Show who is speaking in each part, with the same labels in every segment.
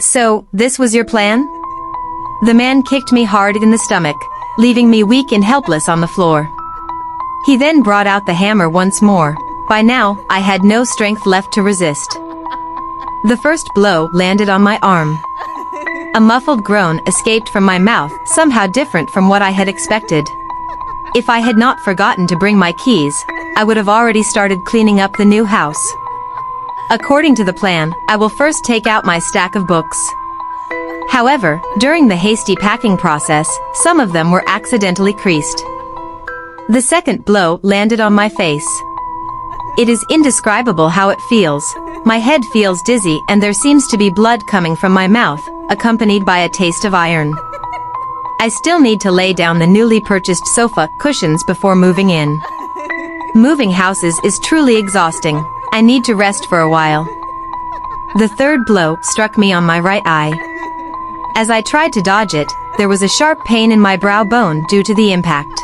Speaker 1: So, this was your plan? The man kicked me hard in the stomach, leaving me weak and helpless on the floor. He then brought out the hammer once more. By now, I had no strength left to resist. The first blow landed on my arm. A muffled groan escaped from my mouth, somehow different from what I had expected. If I had not forgotten to bring my keys, I would have already started cleaning up the new house. According to the plan, I will first take out my stack of books. However, during the hasty packing process, some of them were accidentally creased. The second blow landed on my face. It is indescribable how it feels. My head feels dizzy and there seems to be blood coming from my mouth, accompanied by a taste of iron. I still need to lay down the newly purchased sofa cushions before moving in. Moving houses is truly exhausting. I need to rest for a while. The third blow struck me on my right eye. As I tried to dodge it, there was a sharp pain in my brow bone due to the impact.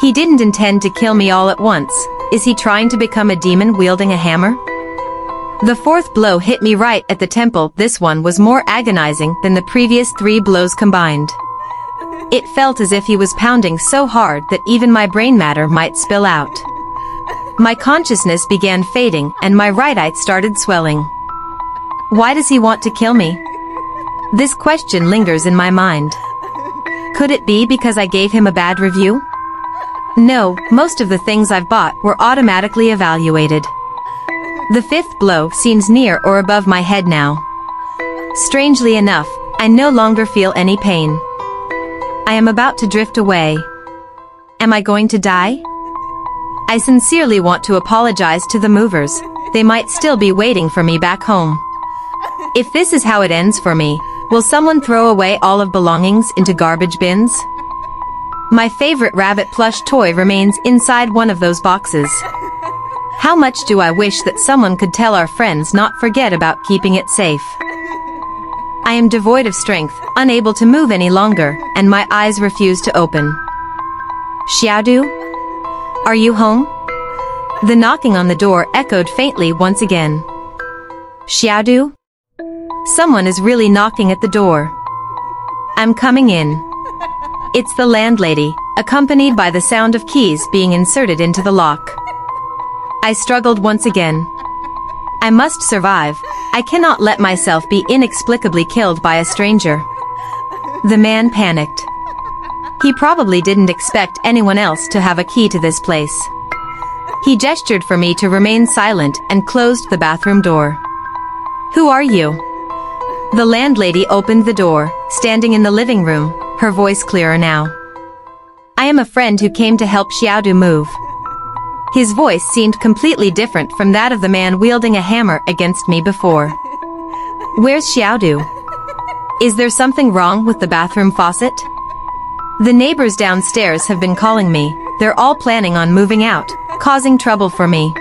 Speaker 1: He didn't intend to kill me all at once. Is he trying to become a demon wielding a hammer? The fourth blow hit me right at the temple. This one was more agonizing than the previous three blows combined. It felt as if he was pounding so hard that even my brain matter might spill out. My consciousness began fading and my right eye started swelling. Why does he want to kill me? This question lingers in my mind. Could it be because I gave him a bad review? No, most of the things I've bought were automatically evaluated. The fifth blow seems near or above my head now. Strangely enough, I no longer feel any pain. I am about to drift away. Am I going to die? I sincerely want to apologize to the movers. They might still be waiting for me back home. If this is how it ends for me, will someone throw away all of belongings into garbage bins? My favorite rabbit plush toy remains inside one of those boxes. How much do I wish that someone could tell our friends not forget about keeping it safe. I am devoid of strength, unable to move any longer, and my eyes refuse to open. Xiaodu? Are you home? The knocking on the door echoed faintly once again. Xiaodu? Someone is really knocking at the door. I'm coming in. It's the landlady, accompanied by the sound of keys being inserted into the lock. I struggled once again. I must survive. I cannot let myself be inexplicably killed by a stranger. The man panicked. He probably didn't expect anyone else to have a key to this place. He gestured for me to remain silent and closed the bathroom door. Who are you? The landlady opened the door, standing in the living room, her voice clearer now. I am a friend who came to help Xiaodu move. His voice seemed completely different from that of the man wielding a hammer against me before. Where's Xiaodu? Is there something wrong with the bathroom faucet? The neighbors downstairs have been calling me. They're all planning on moving out, causing trouble for me.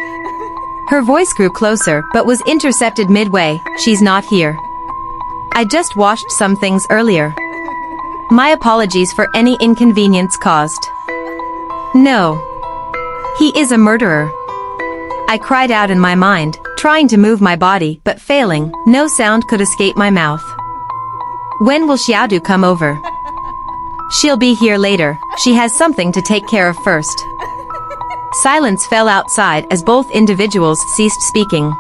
Speaker 1: Her voice grew closer but was intercepted midway, she's not here. I just washed some things earlier. My apologies for any inconvenience caused. No. He is a murderer. I cried out in my mind, trying to move my body, but failing, no sound could escape my mouth. When will Xiaodu come over? She'll be here later, she has something to take care of first. Silence fell outside as both individuals ceased speaking.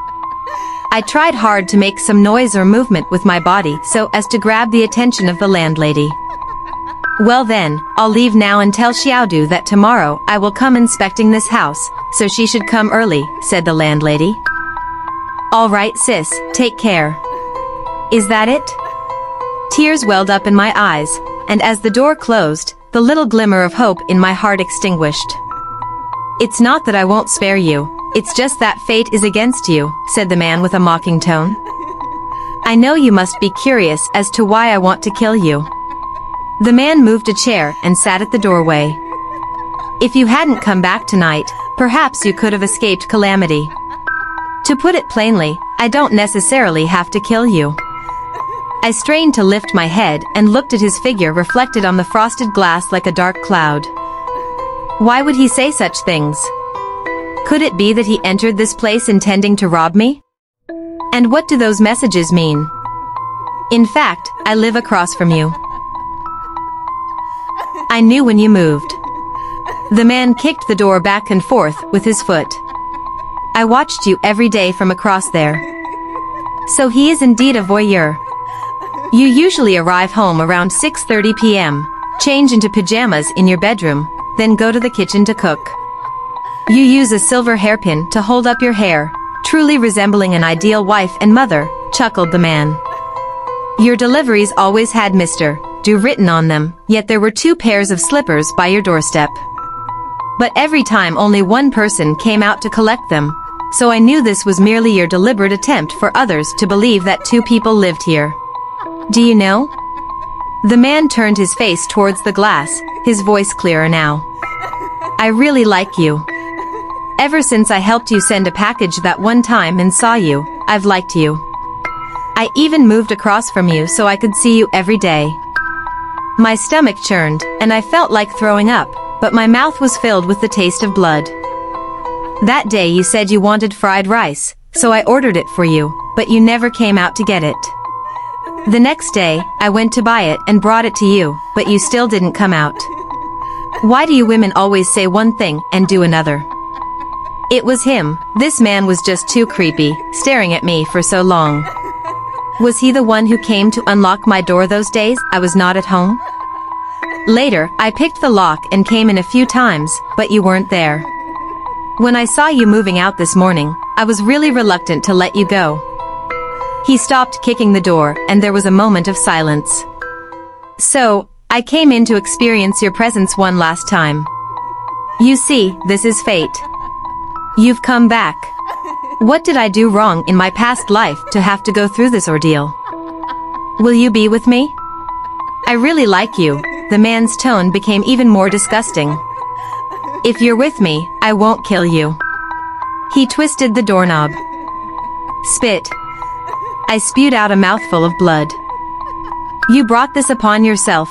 Speaker 1: I tried hard to make some noise or movement with my body so as to grab the attention of the landlady. Well then, I'll leave now and tell Xiaodu that tomorrow I will come inspecting this house, so she should come early, said the landlady. Alright sis, take care. Is that it? Tears welled up in my eyes, and as the door closed, the little glimmer of hope in my heart extinguished. It's not that I won't spare you, it's just that fate is against you, said the man with a mocking tone. I know you must be curious as to why I want to kill you. The man moved a chair and sat at the doorway. If you hadn't come back tonight, perhaps you could have escaped calamity. To put it plainly, I don't necessarily have to kill you. I strained to lift my head and looked at his figure reflected on the frosted glass like a dark cloud. Why would he say such things? Could it be that he entered this place intending to rob me? And what do those messages mean? In fact, I live across from you. I knew when you moved. The man kicked the door back and forth with his foot. I watched you every day from across there. So he is indeed a voyeur. You usually arrive home around 6.30 p.m., change into pajamas in your bedroom, then go to the kitchen to cook. You use a silver hairpin to hold up your hair, truly resembling an ideal wife and mother, chuckled the man. Your deliveries always had Mr. Du written on them, yet there were two pairs of slippers by your doorstep. But every time only one person came out to collect them, so I knew this was merely your deliberate attempt for others to believe that two people lived here. Do you know? The man turned his face towards the glass, his voice clearer now. I really like you. Ever since I helped you send a package that one time and saw you, I've liked you. I even moved across from you so I could see you every day. My stomach churned, and I felt like throwing up, but my mouth was filled with the taste of blood. That day you said you wanted fried rice, so I ordered it for you, but you never came out to get it. The next day, I went to buy it and brought it to you, but you still didn't come out. Why do you women always say one thing and do another? It was him, this man was just too creepy, staring at me for so long. Was he the one who came to unlock my door those days I was not at home? Later, I picked the lock and came in a few times, but you weren't there. When I saw you moving out this morning, I was really reluctant to let you go. He stopped kicking the door, and there was a moment of silence. So, I came in to experience your presence one last time. You see, this is fate. You've come back. What did I do wrong in my past life to have to go through this ordeal? Will you be with me? I really like you. The man's tone became even more disgusting. If you're with me, I won't kill you. He twisted the doorknob. Spit. I spewed out a mouthful of blood. You brought this upon yourself.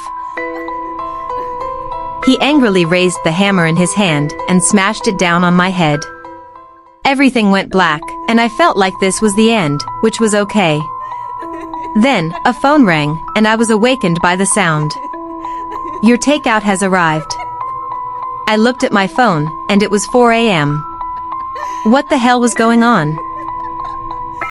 Speaker 1: He angrily raised the hammer in his hand and smashed it down on my head. Everything went black, and I felt like this was the end, which was okay. Then, a phone rang, and I was awakened by the sound. Your takeout has arrived. I looked at my phone, and it was 4 a.m. What the hell was going on?